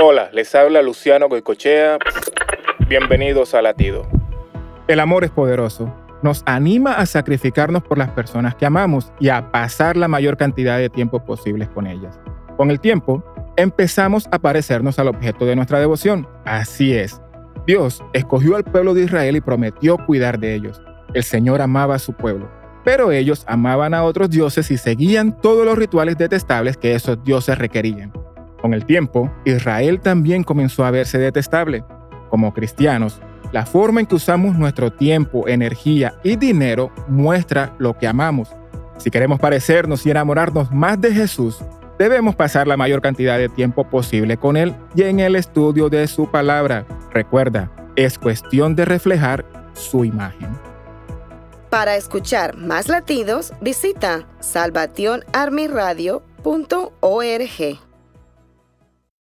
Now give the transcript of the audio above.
Hola, les habla Luciano Goicochea. Bienvenidos a Latido. El amor es poderoso. Nos anima a sacrificarnos por las personas que amamos y a pasar la mayor cantidad de tiempo posible con ellas. Con el tiempo, empezamos a parecernos al objeto de nuestra devoción. Así es. Dios escogió al pueblo de Israel y prometió cuidar de ellos. El Señor amaba a su pueblo, pero ellos amaban a otros dioses y seguían todos los rituales detestables que esos dioses requerían. Con el tiempo, Israel también comenzó a verse detestable. Como cristianos, la forma en que usamos nuestro tiempo, energía y dinero muestra lo que amamos. Si queremos parecernos y enamorarnos más de Jesús, debemos pasar la mayor cantidad de tiempo posible con Él y en el estudio de su palabra. Recuerda, es cuestión de reflejar su imagen. Para escuchar más latidos, visita salvationarmyradio.org.